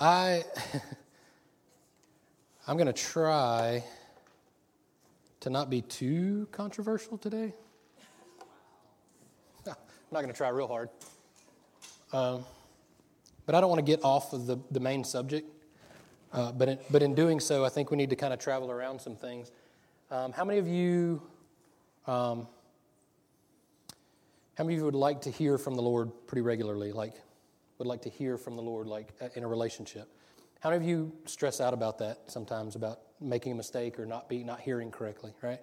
I I'm going to try to not be too controversial today. I'm not going to try real hard. Um, but I don't want to get off of the, the main subject. Uh, but, in, but in doing so, I think we need to kind of travel around some things. Um, how many of you, um, how many of you would like to hear from the Lord pretty regularly? Like, would like to hear from the Lord, like uh, in a relationship? How many of you stress out about that sometimes, about making a mistake or not be not hearing correctly, right?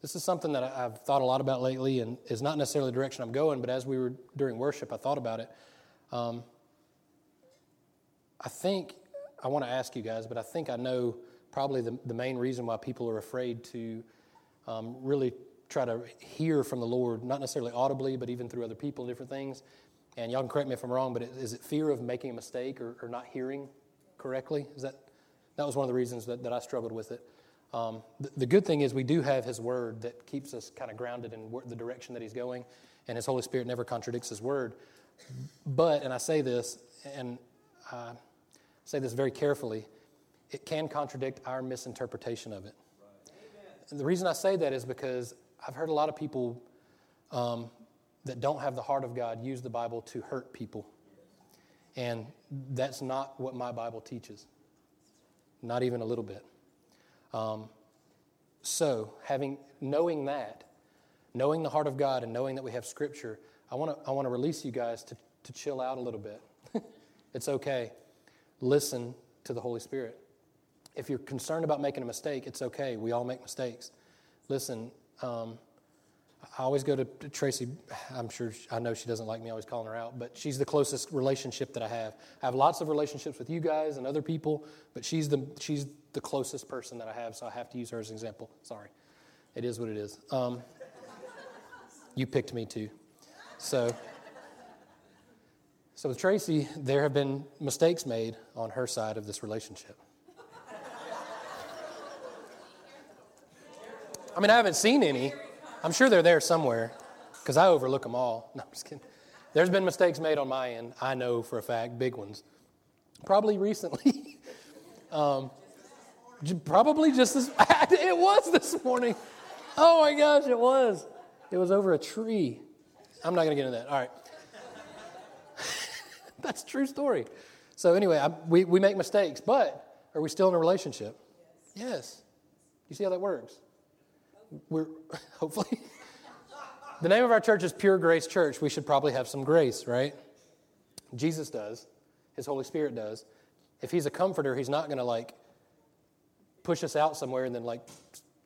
This is something that I've thought a lot about lately, and is not necessarily the direction I'm going. But as we were during worship, I thought about it. Um, I think I want to ask you guys, but I think I know probably the, the main reason why people are afraid to um, really try to hear from the Lord, not necessarily audibly, but even through other people, different things. And y'all can correct me if I'm wrong, but is it fear of making a mistake or, or not hearing correctly? Is that that was one of the reasons that, that I struggled with it. Um, the, the, good thing is we do have His Word that keeps us kind of grounded in the direction that He's going, and His Holy Spirit never contradicts His Word. But, and I say this, and I say this very carefully, it can contradict our misinterpretation of it. And the reason I say that is because I've heard a lot of people um, that don't have the heart of God use the Bible to hurt people. And that's not what my Bible teaches, not even a little bit. Um, so, having knowing that, knowing the heart of God, and knowing that we have Scripture, I want to I want to release you guys to to chill out a little bit. it's okay. Listen to the Holy Spirit. If you're concerned about making a mistake, it's okay. We all make mistakes. Listen, um, I always go to Tracy. I'm sure I know she doesn't like me always calling her out, but she's the closest relationship that I have. I have lots of relationships with you guys and other people, but she's the she's the closest person that I have, so I have to use her as an example. Sorry, it is what it is. Um, you picked me too, so. So with Tracy, there have been mistakes made on her side of this relationship. I mean, I haven't seen any. I'm sure they're there somewhere because I overlook them all. No, I'm just kidding. There's been mistakes made on my end. I know for a fact, big ones. Probably recently. um, probably just this. it was this morning. Oh my gosh, it was. It was over a tree. I'm not going to get into that. All right. That's true story. So, anyway, I, we, we make mistakes, but are we still in a relationship? Yes. yes. You see how that works? We're hopefully. the name of our church is Pure Grace Church. We should probably have some grace, right? Jesus does, His Holy Spirit does. If He's a comforter, He's not going to like push us out somewhere and then like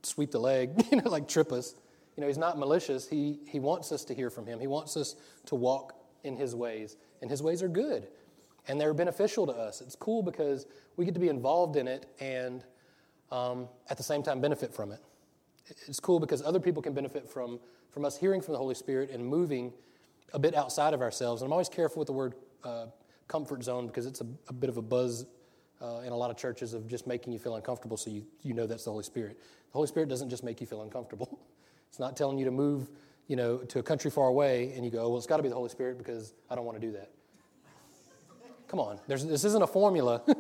sweep the leg, you know, like trip us. You know, He's not malicious. He, he wants us to hear from Him, He wants us to walk in His ways and his ways are good and they're beneficial to us. It's cool because we get to be involved in it and um, at the same time benefit from it. It's cool because other people can benefit from, from us hearing from the Holy Spirit and moving a bit outside of ourselves. And I'm always careful with the word uh, comfort zone because it's a, a bit of a buzz uh, in a lot of churches of just making you feel uncomfortable so you, you know that's the Holy Spirit. The Holy Spirit doesn't just make you feel uncomfortable, it's not telling you to move you know, to a country far away and you go, well, it's got to be the Holy Spirit because I don't want to do that. Come on, There's, this isn't a formula.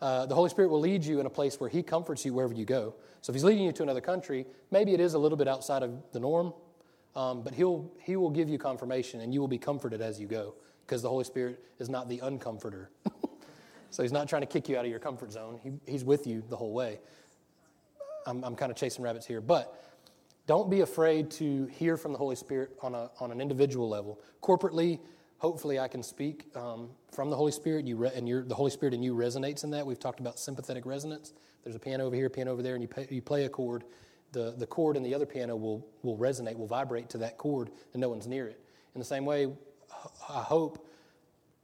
uh, the Holy Spirit will lead you in a place where He comforts you wherever you go. So if He's leading you to another country, maybe it is a little bit outside of the norm, um, but he'll, He will give you confirmation and you will be comforted as you go because the Holy Spirit is not the uncomforter. so He's not trying to kick you out of your comfort zone, he, He's with you the whole way. I'm, I'm kind of chasing rabbits here, but don't be afraid to hear from the Holy Spirit on, a, on an individual level. Corporately, hopefully, I can speak um, from the Holy Spirit, you re- and the Holy Spirit and you resonates in that. We've talked about sympathetic resonance. There's a piano over here, piano over there, and you, pay, you play a chord. The, the chord in the other piano will, will resonate, will vibrate to that chord, and no one's near it. In the same way, I hope,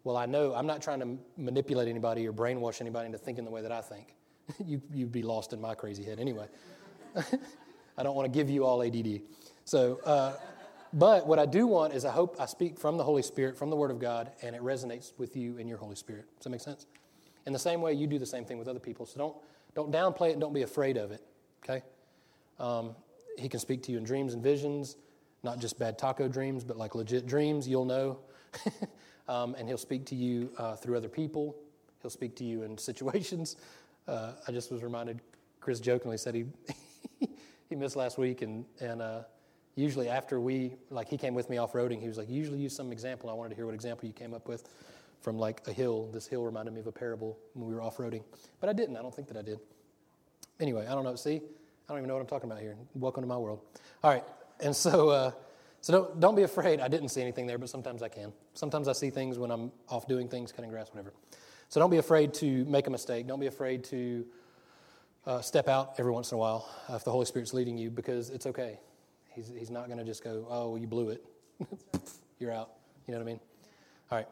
well, I know I'm not trying to manipulate anybody or brainwash anybody into thinking the way that I think. you, you'd be lost in my crazy head anyway. I don't want to give you all ADD. So, uh, but what I do want is I hope I speak from the Holy Spirit, from the Word of God, and it resonates with you and your Holy Spirit. Does that make sense? In the same way, you do the same thing with other people. So don't, don't downplay it and don't be afraid of it, okay? Um, he can speak to you in dreams and visions, not just bad taco dreams, but like legit dreams, you'll know. um, and he'll speak to you uh, through other people. he'll speak to you in situations. Uh, I just was reminded, Chris jokingly said he he missed last week, and and uh, usually after we like he came with me off roading, he was like, usually use some example. I wanted to hear what example you came up with from like a hill. This hill reminded me of a parable when we were off roading, but I didn't. I don't think that I did. Anyway, I don't know. See, I don't even know what I'm talking about here. Welcome to my world. All right, and so. Uh, so don't, don't be afraid. I didn't see anything there, but sometimes I can. Sometimes I see things when I'm off doing things, cutting grass, whatever. So don't be afraid to make a mistake. Don't be afraid to uh, step out every once in a while uh, if the Holy Spirit's leading you, because it's okay. He's, he's not going to just go, oh, well, you blew it. You're out. You know what I mean? All right.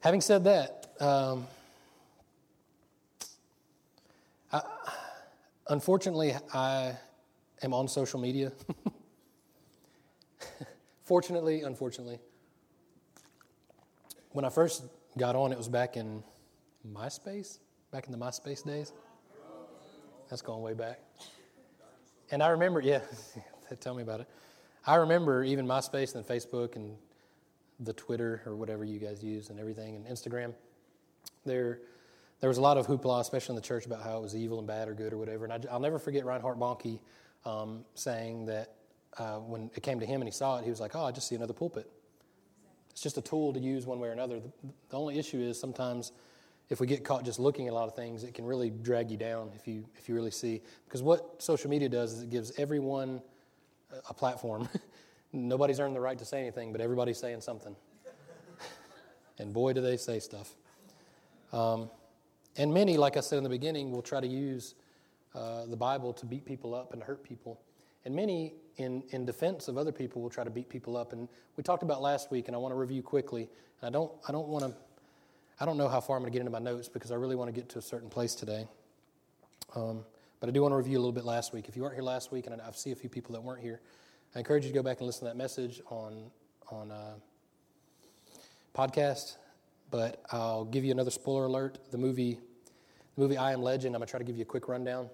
Having said that, um, I, unfortunately, I am on social media. Fortunately, unfortunately, when I first got on, it was back in MySpace, back in the MySpace days. That's going way back. And I remember, yeah, tell me about it. I remember even MySpace and Facebook and the Twitter or whatever you guys use and everything and Instagram. There, there was a lot of hoopla, especially in the church, about how it was evil and bad or good or whatever. And I, will never forget Reinhard Bonnke um, saying that uh, when it came to him and he saw it, he was like, "Oh, I just see another pulpit." It's just a tool to use one way or another. The, the only issue is sometimes if we get caught just looking at a lot of things, it can really drag you down if you if you really see. Because what social media does is it gives everyone a platform. Nobody's earned the right to say anything, but everybody's saying something. and boy, do they say stuff. Um, and many, like I said in the beginning, will try to use uh, the Bible to beat people up and hurt people. And many, in, in defense of other people, will try to beat people up. And we talked about last week, and I want to review quickly. And I don't, I don't want to, I don't know how far I'm going to get into my notes because I really want to get to a certain place today. Um, but I do want to review a little bit last week. If you weren't here last week, and I see a few people that weren't here, I encourage you to go back and listen to that message on on uh, podcast. But I'll give you another spoiler alert. The movie, the movie I Am Legend. I'm gonna try to give you a quick rundown.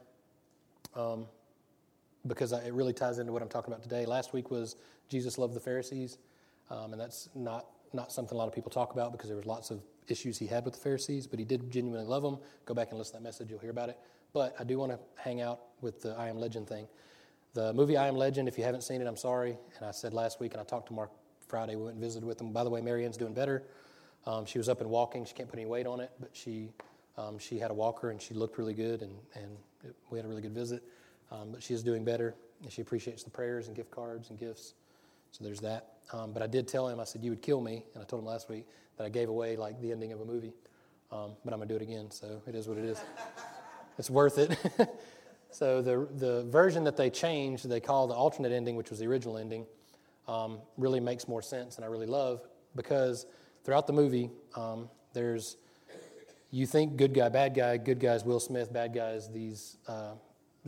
Um, because it really ties into what I'm talking about today. Last week was Jesus loved the Pharisees, um, and that's not not something a lot of people talk about because there was lots of issues he had with the Pharisees, but he did genuinely love them. Go back and listen to that message; you'll hear about it. But I do want to hang out with the I Am Legend thing. The movie I Am Legend. If you haven't seen it, I'm sorry. And I said last week, and I talked to Mark Friday. We went and visited with him. By the way, Marianne's doing better. Um, she was up and walking. She can't put any weight on it, but she um, she had a walker and she looked really good, and and it, we had a really good visit. Um, but she is doing better, and she appreciates the prayers and gift cards and gifts. So there's that. Um, but I did tell him, I said, You would kill me. And I told him last week that I gave away like the ending of a movie. Um, but I'm going to do it again, so it is what it is. it's worth it. so the, the version that they changed, they call the alternate ending, which was the original ending, um, really makes more sense, and I really love because throughout the movie, um, there's you think good guy, bad guy, good guys Will Smith, bad guys these uh,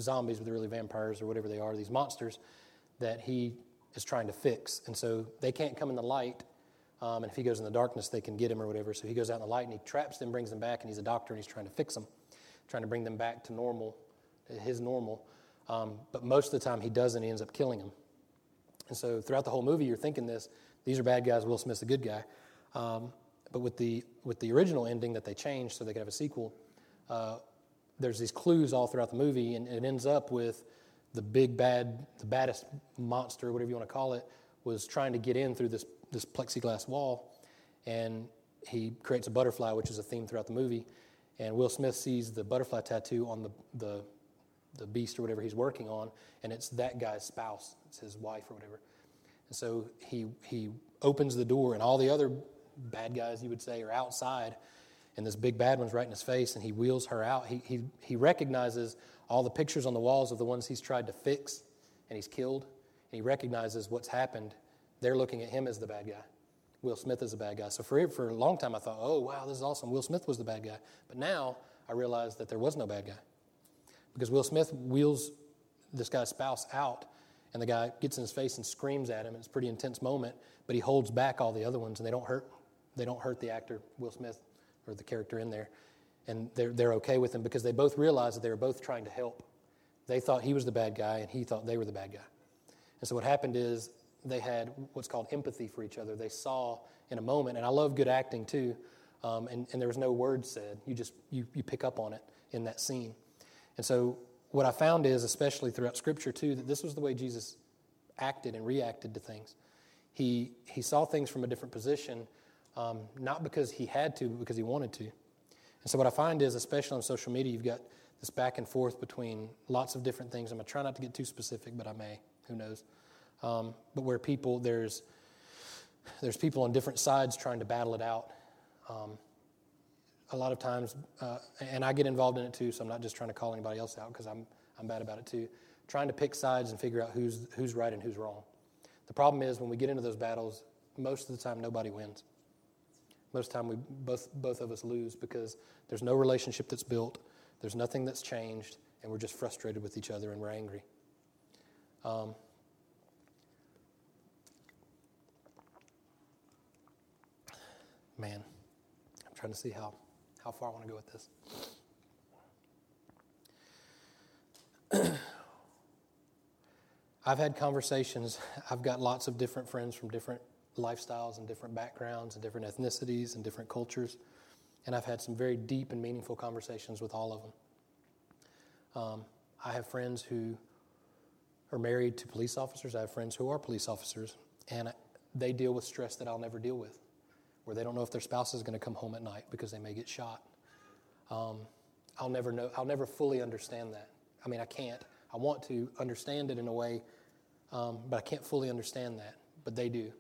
zombies, but they're really vampires or whatever they are, these monsters that he is trying to fix. And so they can't come in the light. Um, and if he goes in the darkness, they can get him or whatever. So he goes out in the light and he traps them, brings them back, and he's a doctor and he's trying to fix them, trying to bring them back to normal, his normal. Um, but most of the time he doesn't, he ends up killing them. And so throughout the whole movie, you're thinking this these are bad guys, Will Smith's a good guy. Um, but with the, with the original ending that they changed so they could have a sequel, uh, there's these clues all throughout the movie, and it ends up with the big bad, the baddest monster, whatever you want to call it, was trying to get in through this, this plexiglass wall, and he creates a butterfly, which is a theme throughout the movie. And Will Smith sees the butterfly tattoo on the, the, the beast or whatever he's working on, and it's that guy's spouse, it's his wife or whatever. And so he, he opens the door, and all the other bad guys, you would say, are outside and this big bad one's right in his face, and he wheels her out. He, he, he recognizes all the pictures on the walls of the ones he's tried to fix and he's killed, and he recognizes what's happened. They're looking at him as the bad guy. Will Smith is the bad guy. So for, for a long time, I thought, oh, wow, this is awesome. Will Smith was the bad guy. But now I realize that there was no bad guy. Because Will Smith wheels this guy's spouse out, and the guy gets in his face and screams at him. It's a pretty intense moment, but he holds back all the other ones, and they don't hurt. They don't hurt the actor, Will Smith or the character in there. And they're, they're okay with him because they both realized that they were both trying to help. They thought he was the bad guy, and he thought they were the bad guy. And so what happened is they had what's called empathy for each other. They saw in a moment, and I love good acting too. um, and, and there was no word said. You just you, you pick up on it in that scene. And so what I found is, especially throughout Scripture too, that this was the way Jesus acted and reacted to things. He he saw things from a different position, um, not because he had to, but because he wanted to. And so what I find is, especially on social media, you've got this back and forth between lots of different things. I'm gonna try not to get too specific, but I may. Who knows? Um, but where people there's there's people on different sides trying to battle it out. Um, a lot of times, uh, and I get involved in it too, so I'm not just trying to call anybody else out because I'm, I'm bad about it too. Trying to pick sides and figure out who's, who's right and who's wrong. The problem is when we get into those battles, most of the time nobody wins. Most of the time, we both, both of us lose because there's no relationship that's built, there's nothing that's changed, and we're just frustrated with each other and we're angry. Um, man, I'm trying to see how, how far I want to go with this. I've had conversations, I've got lots of different friends from different lifestyles and different backgrounds and different ethnicities and different cultures. And I've had some very deep and meaningful conversations with all of them. Um, I have friends who are married to police officers. I have friends who are police officers, and they deal with stress that I'll never deal with where they don't know if their spouse is going to come home at night because they may get shot. Um, I'll never know. I'll never fully understand that. I mean, I can't. I want to understand it in a way, um, but I can't fully understand that. But they do.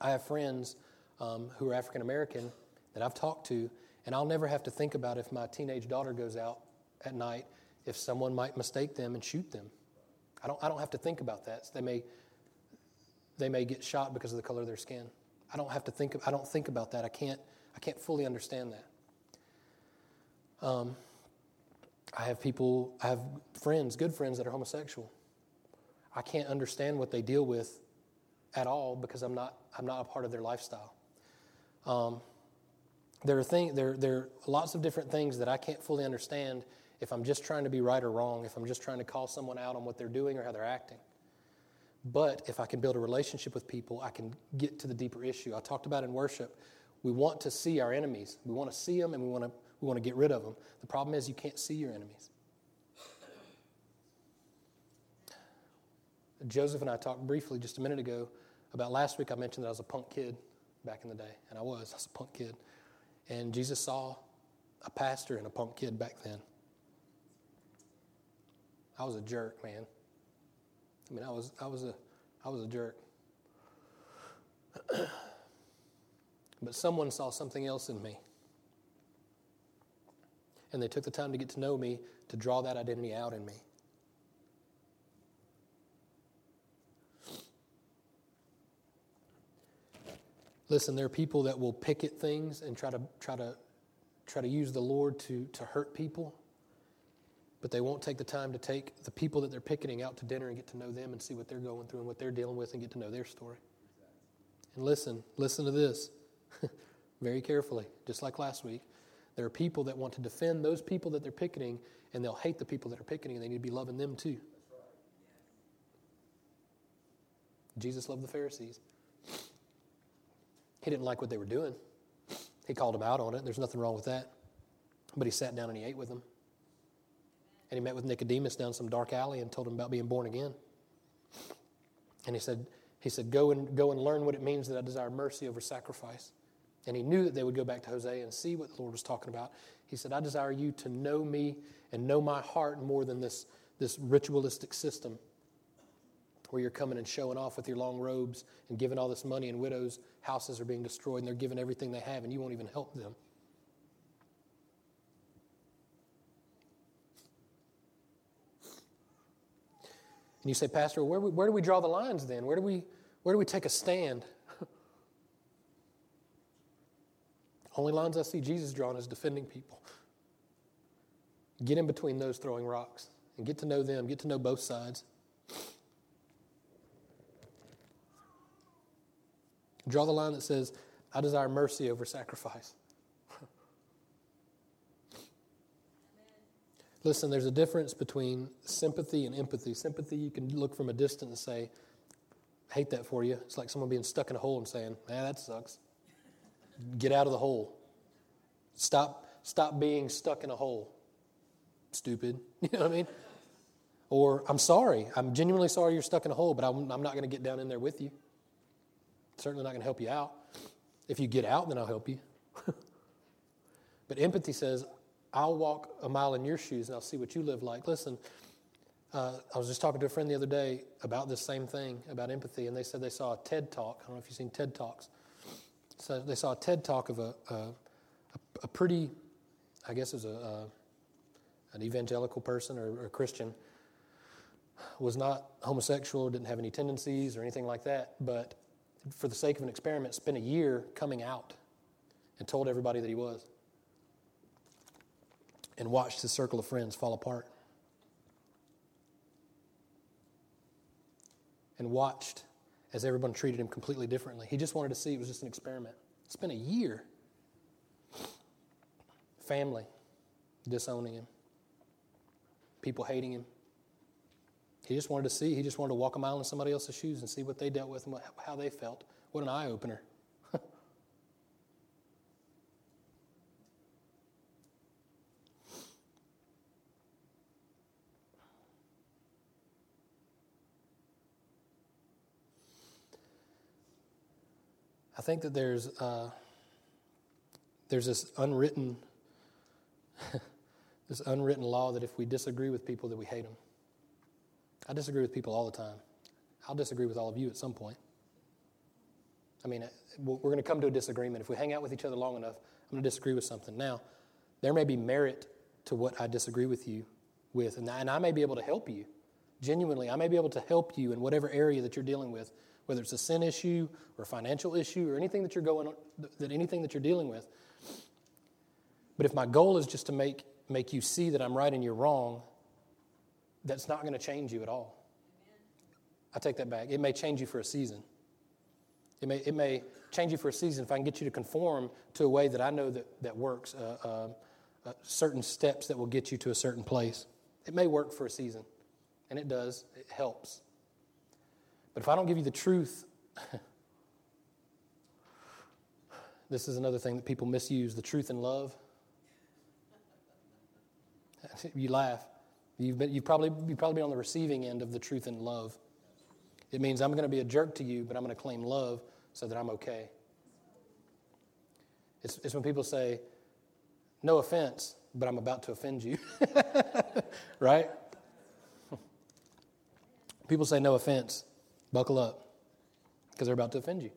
I have friends um, who are African American that I've talked to, and I'll never have to think about if my teenage daughter goes out at night, if someone might mistake them and shoot them. I don't. I don't have to think about that. They may. They may get shot because of the color of their skin. I don't have to think. I don't think about that. I can't. I can't fully understand that. Um, I have people. I have friends, good friends that are homosexual. I can't understand what they deal with at all because I'm not. I'm not a part of their lifestyle. Um, there are things. There there are lots of different things that I can't fully understand if I'm just trying to be right or wrong. If I'm just trying to call someone out on what they're doing or how they're acting. But if I can build a relationship with people, I can get to the deeper issue. I talked about in worship, we want to see our enemies. We want to see them and we want to, we want to get rid of them. The problem is you can't see your enemies. Joseph and I talked briefly just a minute ago about last week. I mentioned that I was a punk kid back in the day, and I was. I was a punk kid. And Jesus saw a pastor and a punk kid back then. I was a jerk, man. I mean, I was, I was, a, I was a jerk. but someone saw something else in me. And they took the time to get to know me to draw that identity out in me. Listen, there are people that will picket things and try to try to try to use the Lord to, to hurt people but they won't take the time to take the people that they're picketing out to dinner and get to know them and see what they're going through and what they're dealing with and get to know their story. And listen, listen to this very carefully, just like last week. There are people that want to defend those people that they're picketing, and they'll hate the people that are picketing, and they need to be loving them too. Jesus loved the Pharisees. He didn't like what they were doing. He called them out on it. There's nothing wrong with that. But he sat down and he ate with them. And he met with Nicodemus down some dark alley and told him about being born again. And he said, he said, go and, go and learn what it means that I desire mercy over sacrifice. And he knew that they would go back to Hosea and see what the Lord was talking about. He said, I desire you to know me and know my heart more than this, this ritualistic system where you're coming and showing off with your long robes and giving all this money, and widows' houses are being destroyed, and they're giving everything they have, and you won't even help them. And you say, Pastor, where, where do we draw the lines then? Where do we, where do we take a stand? Only lines I see Jesus drawing is defending people. Get in between those throwing rocks and get to know them, get to know both sides. Draw the line that says, I desire mercy over sacrifice. Listen, there's a difference between sympathy and empathy. Sympathy, you can look from a distance and say, hate that for you. It's like someone being stuck in a hole and saying, man, that sucks. Get out of the hole. Stop, stop being stuck in a hole. Stupid. You know what I mean? Or, I'm sorry. I'm genuinely sorry you're stuck in a hole, but I'm, I'm not going to get down in there with you. Certainly not going to help you out. If you get out, then I'll help you. but empathy says, I'll walk a mile in your shoes and I'll see what you live like. Listen, uh, I was just talking to a friend the other day about this same thing, about empathy, and they said they saw a TED talk. I don't know if you've seen TED Talks. So they saw a TED talk of a, a, a pretty, I guess it was a, a an evangelical person or, or a Christian, was not homosexual, didn't have any tendencies or anything like that, but for the sake of an experiment, spent a year coming out and told everybody that he was and watched his circle of friends fall apart. and watched as everyone treated him completely differently. He just wanted to see it was just an experiment. It's been a year. Family disowning him, people hating him. He just wanted to see, he just wanted to walk a mile in somebody else's shoes and see what they dealt with and what, how they felt. What an eye opener. I think that there's uh, there's this unwritten this unwritten law that if we disagree with people, that we hate them. I disagree with people all the time. I'll disagree with all of you at some point. I mean, we're going to come to a disagreement. If we hang out with each other long enough, I'm going to disagree with something. Now, there may be merit to what I disagree with you with, and I may be able to help you. Genuinely, I may be able to help you in whatever area that you're dealing with whether it's a sin issue or a financial issue or anything that you're going that anything that you're dealing with. But if my goal is just to make, make you see that I'm right and you're wrong, that's not going to change you at all. I take that back. It may change you for a season. It may, it may change you for a season if I can get you to conform to a way that I know that, that works, uh, uh, uh, certain steps that will get you to a certain place. It may work for a season, and it does. It helps. But if I don't give you the truth, this is another thing that people misuse the truth and love. You laugh. You've, been, you've, probably, you've probably been on the receiving end of the truth and love. It means I'm going to be a jerk to you, but I'm going to claim love so that I'm okay. It's, it's when people say, no offense, but I'm about to offend you. right? People say no offense, Buckle up because they're about to offend you.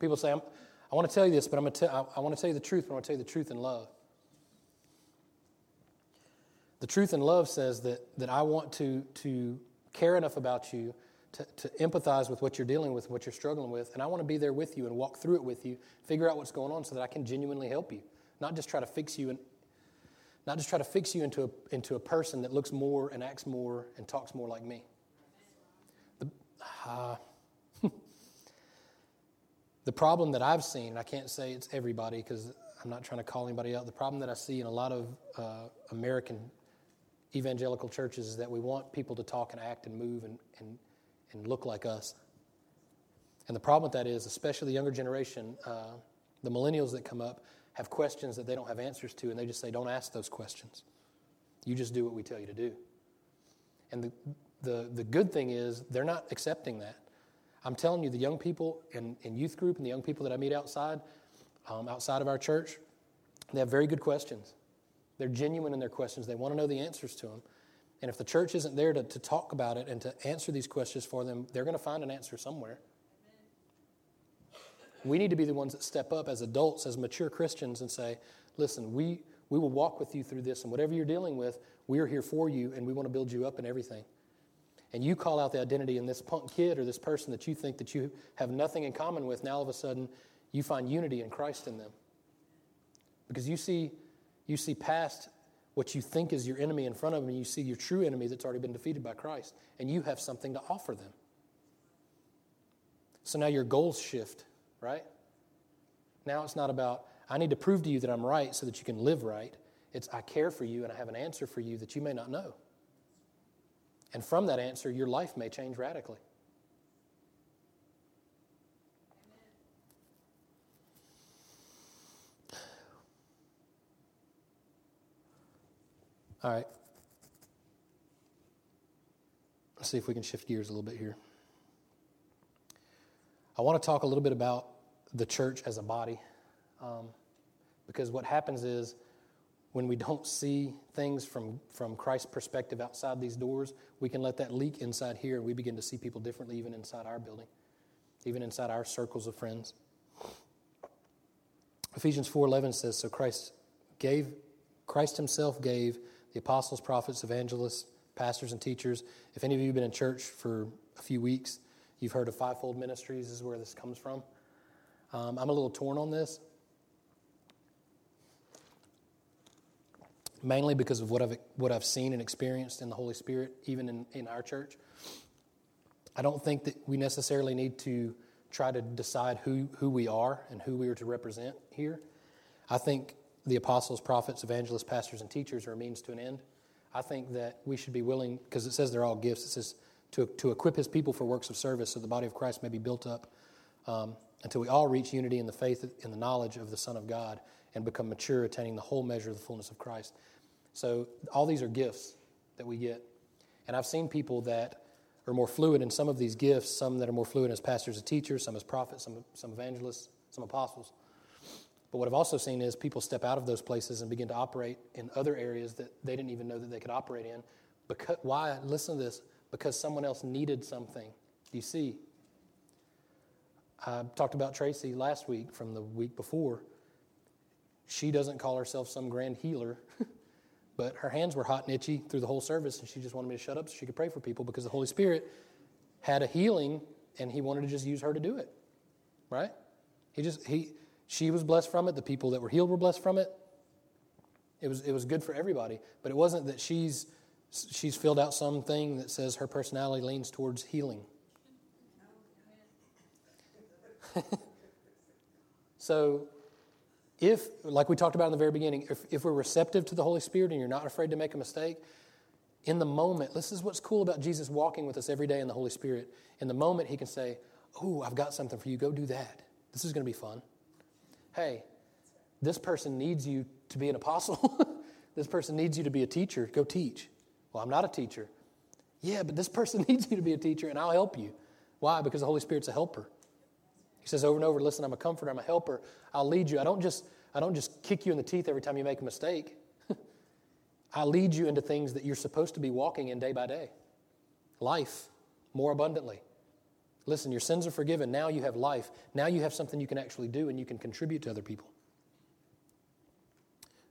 People say, i want to tell you this, but I'm tell, I want to tell you the truth, but I want to tell you the truth in love. The truth in love says that, that I want to, to care enough about you to, to empathize with what you're dealing with, what you're struggling with, and I want to be there with you and walk through it with you, figure out what's going on so that I can genuinely help you. Not just try to fix you and not just try to fix you into a, into a person that looks more and acts more and talks more like me. Uh, the problem that I've seen, I can't say it's everybody because I'm not trying to call anybody out. The problem that I see in a lot of uh, American evangelical churches is that we want people to talk and act and move and, and, and look like us. And the problem with that is, especially the younger generation, uh, the millennials that come up have questions that they don't have answers to, and they just say, Don't ask those questions. You just do what we tell you to do. And the, the, the good thing is they're not accepting that. I'm telling you, the young people in, in youth group and the young people that I meet outside, um, outside of our church, they have very good questions. They're genuine in their questions. They want to know the answers to them. And if the church isn't there to, to talk about it and to answer these questions for them, they're going to find an answer somewhere. We need to be the ones that step up as adults, as mature Christians, and say, listen, we, we will walk with you through this, and whatever you're dealing with, we are here for you, and we want to build you up in everything and you call out the identity in this punk kid or this person that you think that you have nothing in common with, now all of a sudden you find unity in Christ in them. Because you see, you see past what you think is your enemy in front of them, and you see your true enemy that's already been defeated by Christ, and you have something to offer them. So now your goals shift, right? Now it's not about, I need to prove to you that I'm right so that you can live right. It's, I care for you and I have an answer for you that you may not know. And from that answer, your life may change radically. All right. Let's see if we can shift gears a little bit here. I want to talk a little bit about the church as a body. Um, because what happens is when we don't see things from, from Christ's perspective outside these doors, we can let that leak inside here and we begin to see people differently even inside our building, even inside our circles of friends. Ephesians 4:11 says so Christ gave Christ himself gave the apostles, prophets, evangelists, pastors and teachers. If any of you have been in church for a few weeks, you've heard of fivefold ministries is where this comes from. Um, I'm a little torn on this. Mainly because of what I've, what I've seen and experienced in the Holy Spirit, even in, in our church. I don't think that we necessarily need to try to decide who, who we are and who we are to represent here. I think the apostles, prophets, evangelists, pastors, and teachers are a means to an end. I think that we should be willing, because it says they're all gifts, it says to, to equip his people for works of service so the body of Christ may be built up um, until we all reach unity in the faith and the knowledge of the Son of God and become mature, attaining the whole measure of the fullness of Christ. So, all these are gifts that we get. And I've seen people that are more fluid in some of these gifts, some that are more fluid as pastors and teachers, some as prophets, some, some evangelists, some apostles. But what I've also seen is people step out of those places and begin to operate in other areas that they didn't even know that they could operate in. Because, why? Listen to this. Because someone else needed something. Do you see? I talked about Tracy last week from the week before. She doesn't call herself some grand healer, but her hands were hot and itchy through the whole service, and she just wanted me to shut up so she could pray for people because the Holy Spirit had a healing, and He wanted to just use her to do it. Right? He just he she was blessed from it. The people that were healed were blessed from it. It was it was good for everybody, but it wasn't that she's she's filled out something that says her personality leans towards healing. so, if, like we talked about in the very beginning, if, if we're receptive to the Holy Spirit and you're not afraid to make a mistake, in the moment, this is what's cool about Jesus walking with us every day in the Holy Spirit. In the moment, He can say, Oh, I've got something for you. Go do that. This is going to be fun. Hey, this person needs you to be an apostle. this person needs you to be a teacher. Go teach. Well, I'm not a teacher. Yeah, but this person needs you to be a teacher, and I'll help you. Why? Because the Holy Spirit's a helper. He says over and over, listen, I'm a comforter, I'm a helper. I'll lead you. I don't just, I don't just kick you in the teeth every time you make a mistake. I lead you into things that you're supposed to be walking in day by day. Life more abundantly. Listen, your sins are forgiven. Now you have life. Now you have something you can actually do and you can contribute to other people.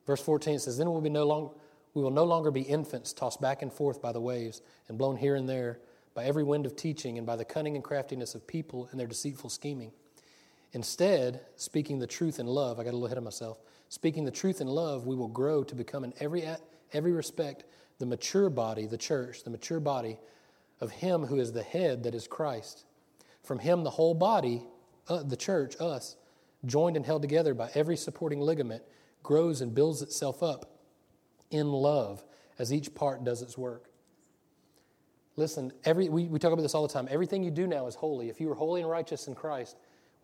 Verse 14 says, Then we will, be no long, we will no longer be infants tossed back and forth by the waves and blown here and there by every wind of teaching and by the cunning and craftiness of people and their deceitful scheming. Instead, speaking the truth in love, I got a little ahead of myself. Speaking the truth in love, we will grow to become in every, every respect the mature body, the church, the mature body of Him who is the head, that is Christ. From Him, the whole body, uh, the church, us, joined and held together by every supporting ligament, grows and builds itself up in love as each part does its work. Listen, every, we, we talk about this all the time. Everything you do now is holy. If you were holy and righteous in Christ,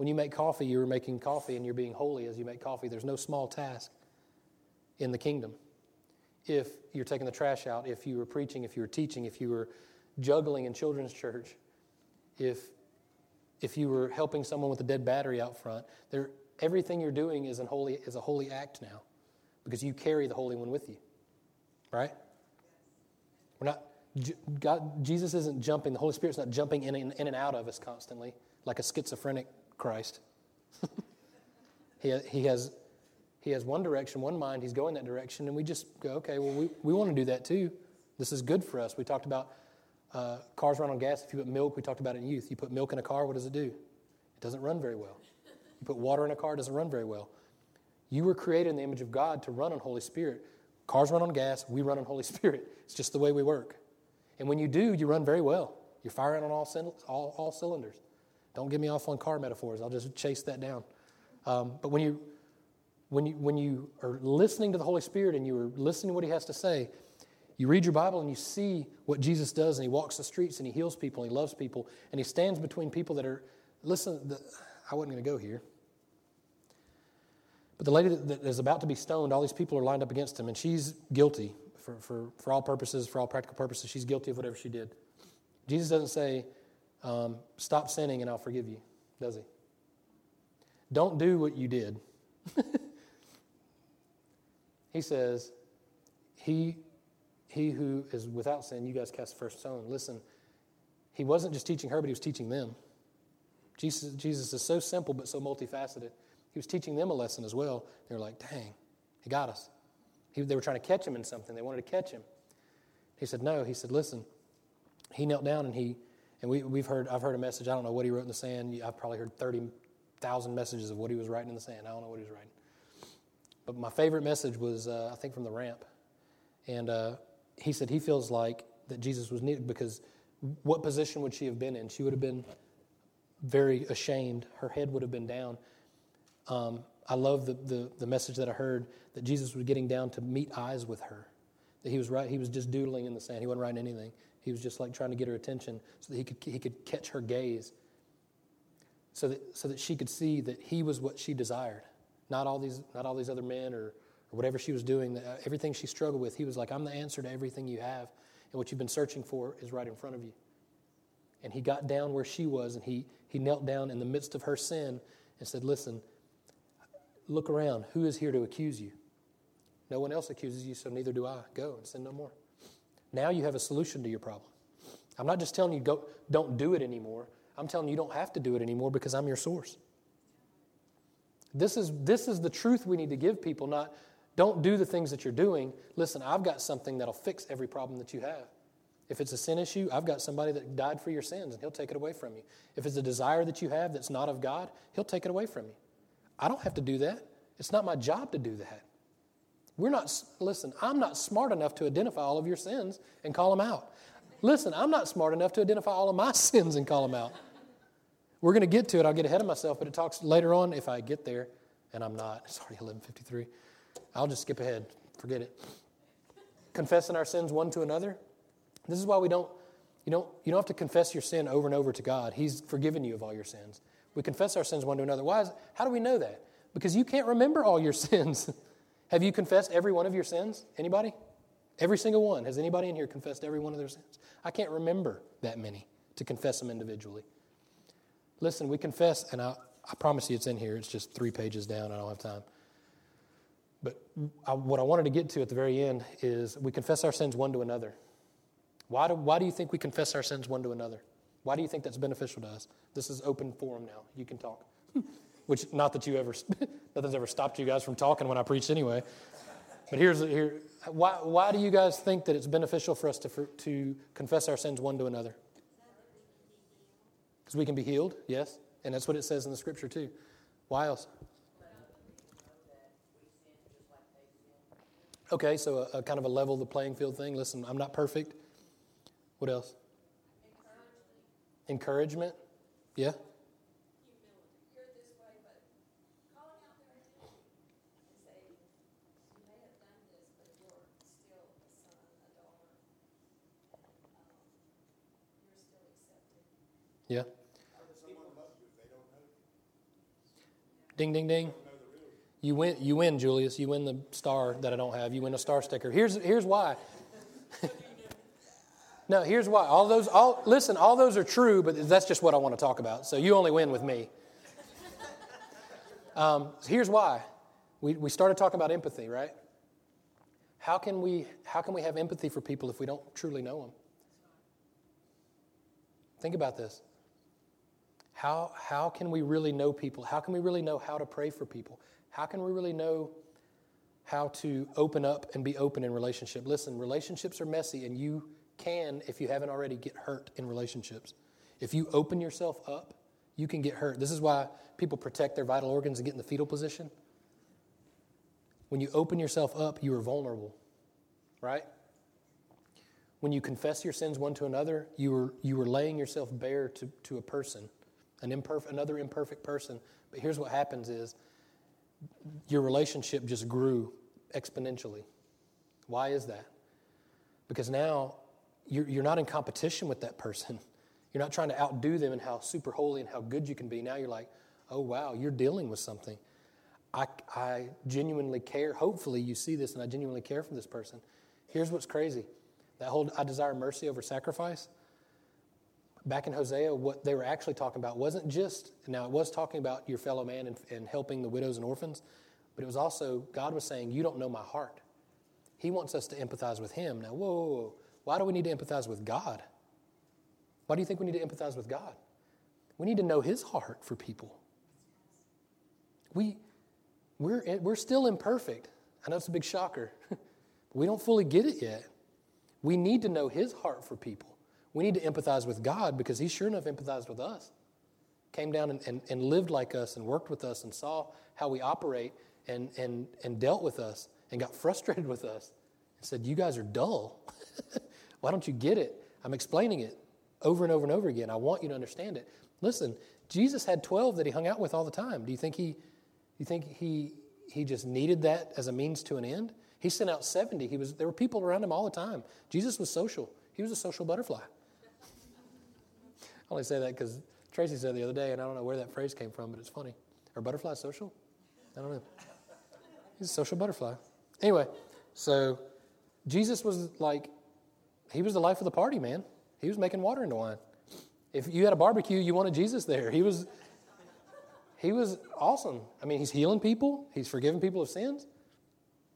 when you make coffee, you're making coffee and you're being holy as you make coffee. There's no small task in the kingdom. If you're taking the trash out, if you were preaching, if you were teaching, if you were juggling in children's church, if, if you were helping someone with a dead battery out front, there, everything you're doing is, an holy, is a holy act now because you carry the Holy One with you. Right? We're not, God, Jesus isn't jumping, the Holy Spirit's not jumping in, in, in and out of us constantly like a schizophrenic Christ. he, he, has, he has one direction, one mind, he's going that direction, and we just go, okay, well, we, we want to do that too. This is good for us. We talked about uh, cars run on gas. If you put milk, we talked about it in youth. You put milk in a car, what does it do? It doesn't run very well. You put water in a car, it doesn't run very well. You were created in the image of God to run on Holy Spirit. Cars run on gas, we run on Holy Spirit. It's just the way we work. And when you do, you run very well. You're firing on all, all, all cylinders. Don't get me off on car metaphors. I'll just chase that down. Um, but when you, when, you, when you are listening to the Holy Spirit and you are listening to what He has to say, you read your Bible and you see what Jesus does, and He walks the streets and He heals people and He loves people, and He stands between people that are, listen, the, I wasn't going to go here. But the lady that is about to be stoned, all these people are lined up against him, and she's guilty For, for, for all purposes, for all practical purposes, she's guilty of whatever she did. Jesus doesn't say, um, Stop sinning and I'll forgive you, does he? Don't do what you did. he says, he, he who is without sin, you guys cast the first stone. Listen, he wasn't just teaching her, but he was teaching them. Jesus, Jesus is so simple but so multifaceted. He was teaching them a lesson as well. They were like, dang, he got us. He, they were trying to catch him in something. They wanted to catch him. He said, no. He said, listen. He knelt down and he, and we, we've heard, I've heard a message. I don't know what he wrote in the sand. I've probably heard 30,000 messages of what he was writing in the sand. I don't know what he was writing. But my favorite message was, uh, I think, from the ramp. And uh, he said he feels like that Jesus was needed because what position would she have been in? She would have been very ashamed. Her head would have been down. Um, I love the, the, the, message that I heard that Jesus was getting down to meet eyes with her. That he was right, he was just doodling in the sand. He wasn't writing anything. He was just like trying to get her attention so that he could, he could catch her gaze. So that, so that she could see that he was what she desired. Not all these, not all these other men or, or whatever she was doing, uh, everything she struggled with. He was like, I'm the answer to everything you have. And what you've been searching for is right in front of you. And he got down where she was and he, he knelt down in the midst of her sin and said, Listen, look around. Who is here to accuse you? No one else accuses you, so neither do I. Go and sin no more. Now you have a solution to your problem. I'm not just telling you go, don't do it anymore. I'm telling you don't have to do it anymore because I'm your source. This is, this is the truth we need to give people, not don't do the things that you're doing. Listen, I've got something that'll fix every problem that you have. If it's a sin issue, I've got somebody that died for your sins and he'll take it away from you. If it's a desire that you have that's not of God, he'll take it away from you. I don't have to do that. It's not my job to do that. We're not, listen, I'm not smart enough to identify all of your sins and call them out. Listen, I'm not smart enough to identify all of my sins and call them out. We're going to get to it. I'll get ahead of myself, but it talks later on if I get there, and I'm not. It's already 11:53. I'll just skip ahead. Forget it. Confessing our sins one to another. This is why we don't, you don't, you don't have to confess your sin over and over to God. He's forgiven you of all your sins. We confess our sins one to another. Why is, how do we know that? Because you can't remember all your sins. Have you confessed every one of your sins? Anybody? Every single one. Has anybody in here confessed every one of their sins? I can't remember that many to confess them individually. Listen, we confess, and I, I promise you it's in here. It's just three pages down. I don't have time. But I, what I wanted to get to at the very end is we confess our sins one to another. Why do, why do you think we confess our sins one to another? Why do you think that's beneficial to us? This is open forum now. You can talk. Which, not that you ever, nothing's ever stopped you guys from talking when I preach anyway. But here's here. Why, why do you guys think that it's beneficial for us to, for, to confess our sins one to another? Because we can be healed, yes. And that's what it says in the scripture too. Why else? Okay, so a, a kind of a level the playing field thing. Listen, I'm not perfect. What else? Encouragement. Yeah? Yeah. Ding, ding, ding. You win, you win, Julius. You win the star that I don't have. You win a star sticker. Here's, here's why. no, here's why. All those, all listen. All those are true, but that's just what I want to talk about. So you only win with me. Um, here's why. We, we started talking about empathy, right? How can we how can we have empathy for people if we don't truly know them? Think about this. How, how can we really know people? How can we really know how to pray for people? How can we really know how to open up and be open in relationship? Listen, relationships are messy, and you can, if you haven't already, get hurt in relationships. If you open yourself up, you can get hurt. This is why people protect their vital organs and get in the fetal position. When you open yourself up, you are vulnerable, right? When you confess your sins one to another, you are, you are laying yourself bare to, to a person an imperfect, another imperfect person. But here's what happens is your relationship just grew exponentially. Why is that? Because now you're, you're not in competition with that person. You're not trying to outdo them in how super holy and how good you can be. Now you're like, oh, wow, you're dealing with something. I, I genuinely care. Hopefully, you see this and I genuinely care for this person. Here's what's crazy that whole I desire mercy over sacrifice. Back in Hosea, what they were actually talking about wasn't just, now it was talking about your fellow man and, and helping the widows and orphans, but it was also, God was saying, You don't know my heart. He wants us to empathize with Him. Now, whoa, whoa, whoa. Why do we need to empathize with God? Why do you think we need to empathize with God? We need to know His heart for people. We, we're, eh, we're still imperfect. I know it's a big shocker. we don't fully get it yet. We need to know His heart for people. We need to empathize with God because He sure enough empathized with us. Came down and, and, and lived like us and worked with us and saw how we operate and, and, and dealt with us and got frustrated with us and said, You guys are dull. Why don't you get it? I'm explaining it over and over and over again. I want you to understand it. Listen, Jesus had 12 that he hung out with all the time. Do you think he, you think he, he just needed that as a means to an end? He sent out 70. He was, there were people around him all the time. Jesus was social. He was a social butterfly. I only say that because Tracy said the other day, and I don't know where that phrase came from, but it's funny. Are butterflies social? I don't know. He's a social butterfly. Anyway, so Jesus was like, he was the life of the party, man. He was making water into wine. If you had a barbecue, you wanted Jesus there. He was he was awesome. I mean, he's healing people, he's forgiving people of sins.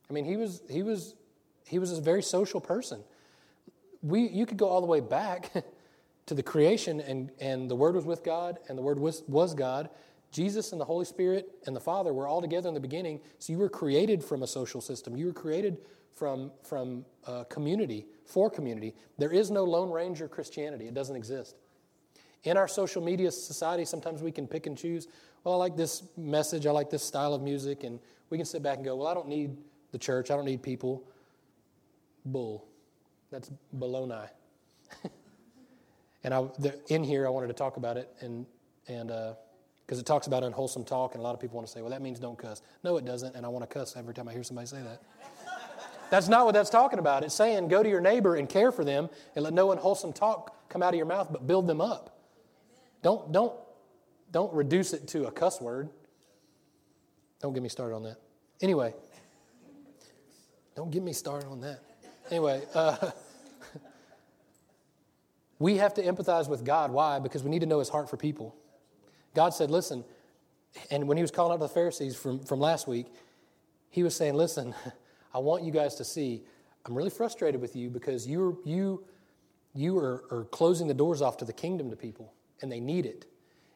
I mean, he was he was he was a very social person. We you could go all the way back to the creation and and the word was with God and the word was was God. Jesus and the Holy Spirit and the Father were all together in the beginning. So you were created from a social system. You were created from from uh, community for community. There is no Lone Ranger Christianity. It doesn't exist. In our social media society, sometimes we can pick and choose. Well, I like this message, I like this style of music, and we can sit back and go, well, I don't need the church, I don't need people. Bull. That's baloney. and I, in here, I wanted to talk about it, and and because uh, it talks about unwholesome talk, and a lot of people want to say, well, that means don't cuss. No, it doesn't, and I want to cuss every time I hear somebody say that. That's not what that's talking about. It's saying go to your neighbor and care for them and let no unwholesome talk come out of your mouth, but build them up. Don't, don't, don't reduce it to a cuss word. Don't get me started on that. Anyway, don't get me started on that. Anyway, uh, we have to empathize with God. Why? Because we need to know his heart for people. God said, listen, and when he was calling out to the Pharisees from, from last week, he was saying, listen, I want you guys to see I'm really frustrated with you because you you you are, are closing the doors off to the kingdom to people, and they need it.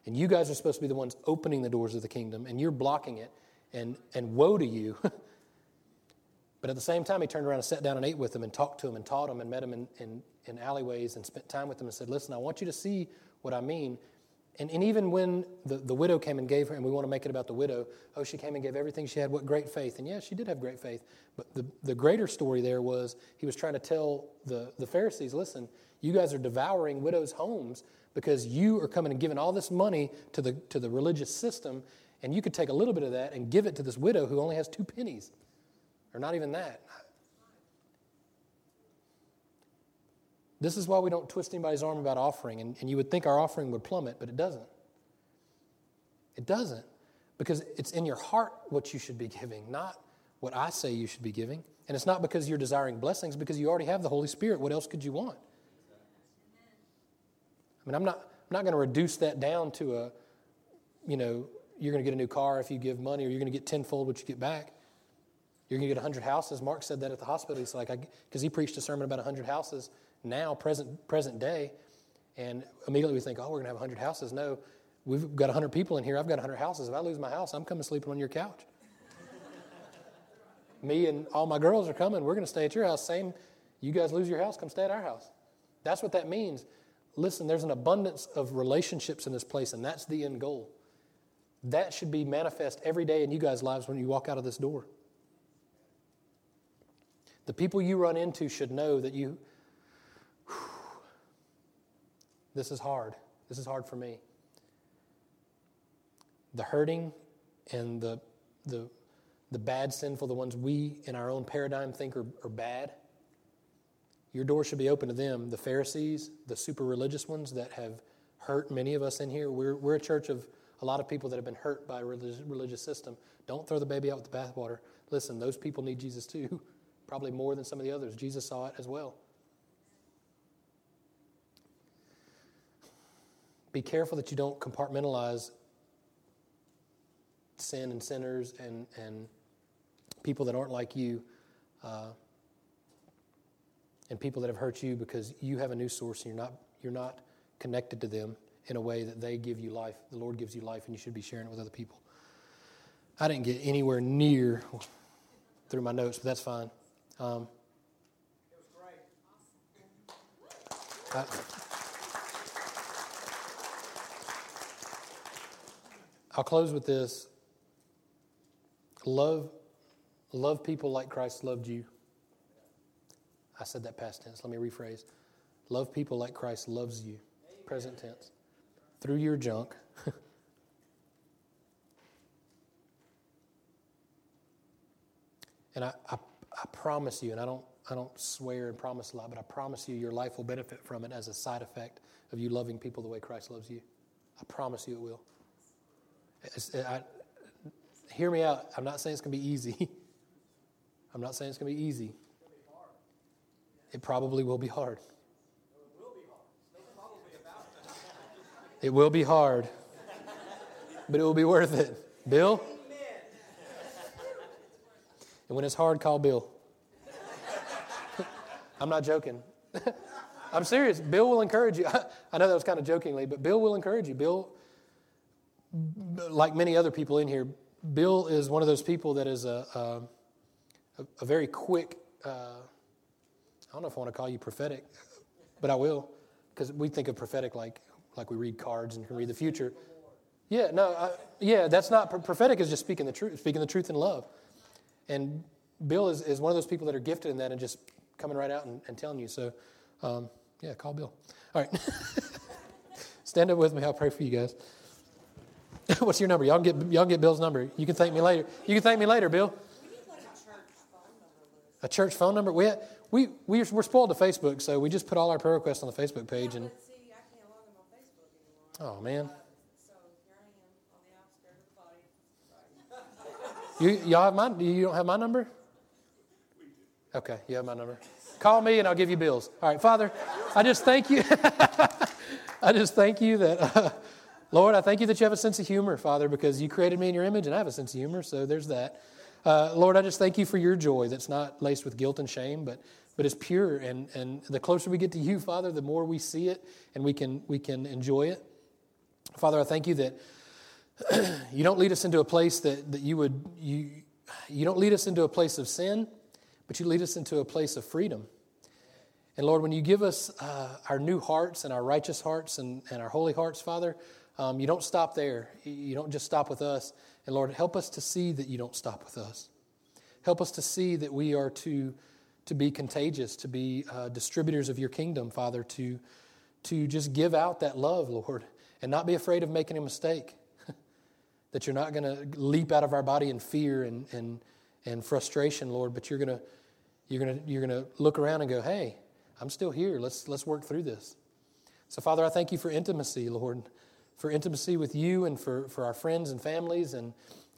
And you guys are supposed to be the ones opening the doors of the kingdom, and you're blocking it. And and woe to you. but at the same time, he turned around and sat down and ate with them and talked to them and taught them and met them in, in, in alleyways and spent time with them and said, Listen, I want you to see what I mean. And, and even when the, the widow came and gave her, and we want to make it about the widow, oh, she came and gave everything she had, what great faith. And yes, she did have great faith. But the, the greater story there was he was trying to tell the, the Pharisees listen, you guys are devouring widows' homes because you are coming and giving all this money to the, to the religious system, and you could take a little bit of that and give it to this widow who only has two pennies, or not even that. This is why we don't twist anybody's arm about offering. And, and you would think our offering would plummet, but it doesn't. It doesn't. Because it's in your heart what you should be giving, not what I say you should be giving. And it's not because you're desiring blessings, because you already have the Holy Spirit. What else could you want? I mean, I'm not, I'm not going to reduce that down to a, you know, you're going to get a new car if you give money, or you're going to get tenfold what you get back. You're going to get 100 houses. Mark said that at the hospital. He's like, because he preached a sermon about 100 houses now, present, present day, and immediately we think, oh, we're going to have 100 houses. No, we've got 100 people in here. I've got 100 houses. If I lose my house, I'm coming sleeping on your couch. Me and all my girls are coming. We're going to stay at your house. Same, you guys lose your house, come stay at our house. That's what that means. Listen, there's an abundance of relationships in this place, and that's the end goal. That should be manifest every day in you guys' lives when you walk out of this door. The people you run into should know that you this is hard. This is hard for me. The hurting and the, the, the bad, sinful, the ones we in our own paradigm think are, are bad, your door should be open to them. The Pharisees, the super religious ones that have hurt many of us in here, we're, we're a church of a lot of people that have been hurt by a religious, religious system. Don't throw the baby out with the bathwater. Listen, those people need Jesus too. probably more than some of the others. Jesus saw it as well. Be careful that you don't compartmentalize sin and sinners and, and people that aren't like you uh, and people that have hurt you because you have a new source and you're not, you're not connected to them in a way that they give you life. The Lord gives you life and you should be sharing it with other people. I didn't get anywhere near through my notes, but that's fine. Um. I, I'll close with this. Love, love people like Christ loved you. I said that past tense. Let me rephrase. Love people like Christ loves you. Present tense. Through your junk. and I, I, I promise you, and I don't, I don't swear and promise a lot, but I promise you your life will benefit from it as a side effect of you loving people the way Christ loves you. I promise you it will. I, hear me out. I'm not saying it's going to be easy. I'm not saying it's going to be easy. It probably will be hard. It will be hard, but it will be worth it. Bill? And when it's hard, call Bill. I'm not joking. I'm serious. Bill will encourage you. I know that was kind of jokingly, but Bill will encourage you. Bill, like many other people in here, Bill is one of those people that is a, a, a very quick, uh, I don't know if I want to call you prophetic, but I will, because we think of prophetic like, like we read cards and can read the future. Yeah, no, I, yeah, that's not prophetic. Is just speaking the truth, speaking the truth in love. And Bill is, is one of those people that are gifted in that and just coming right out and, and telling you. So, um, yeah, call Bill. All right, stand up with me. I'll pray for you guys. What's your number? Y'all get y'all get Bill's number. You can thank me later. You can thank me later, Bill. A church phone number. We we we we're spoiled to Facebook, so we just put all our prayer requests on the Facebook page. And oh man. You y'all have my you don't have my number? Okay, you have my number. Call me and I'll give you Bill's. All right, Father, I just thank you. I just thank you that. Uh, Lord, I thank you that you have a sense of humor, Father, because you created me in your image and I have a sense of humor, so there's that. Uh, Lord, I just thank you for your joy that's not laced with guilt and shame, but, but is pure. And, and the closer we get to you, Father, the more we see it and we can, we can enjoy it. Father, I thank you that you don't lead us into a place that, that you would, you, you don't lead us into a place of sin, but you lead us into a place of freedom. And Lord, when you give us uh, our new hearts and our righteous hearts and, and our holy hearts, Father, um, you don't stop there. You don't just stop with us. And Lord, help us to see that you don't stop with us. Help us to see that we are to, to be contagious, to be uh, distributors of your kingdom, Father, to, to just give out that love, Lord, and not be afraid of making a mistake. That you're not going to leap out of our body in fear and, and, and frustration, Lord, but you're going to you're going to you're going to look around and go, hey, I'm still here. Let's, let's work through this. So, Father, I thank you for intimacy, Lord for intimacy with you and for, for our friends and families and,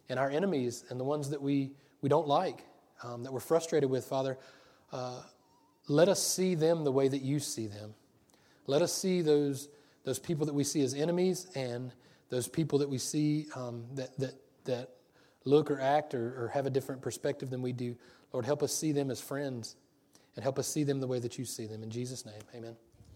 and our enemies and the ones that we, we don't like, um, that we're frustrated with, Father. Uh, let us see them the way that you see them. Let us see those, those people that we see as enemies and those people that we see um, that, that, that look or act or, or have a different perspective than we do. Lord, help us see them as friends and help us see them the way that you see them. In Jesus' name, amen.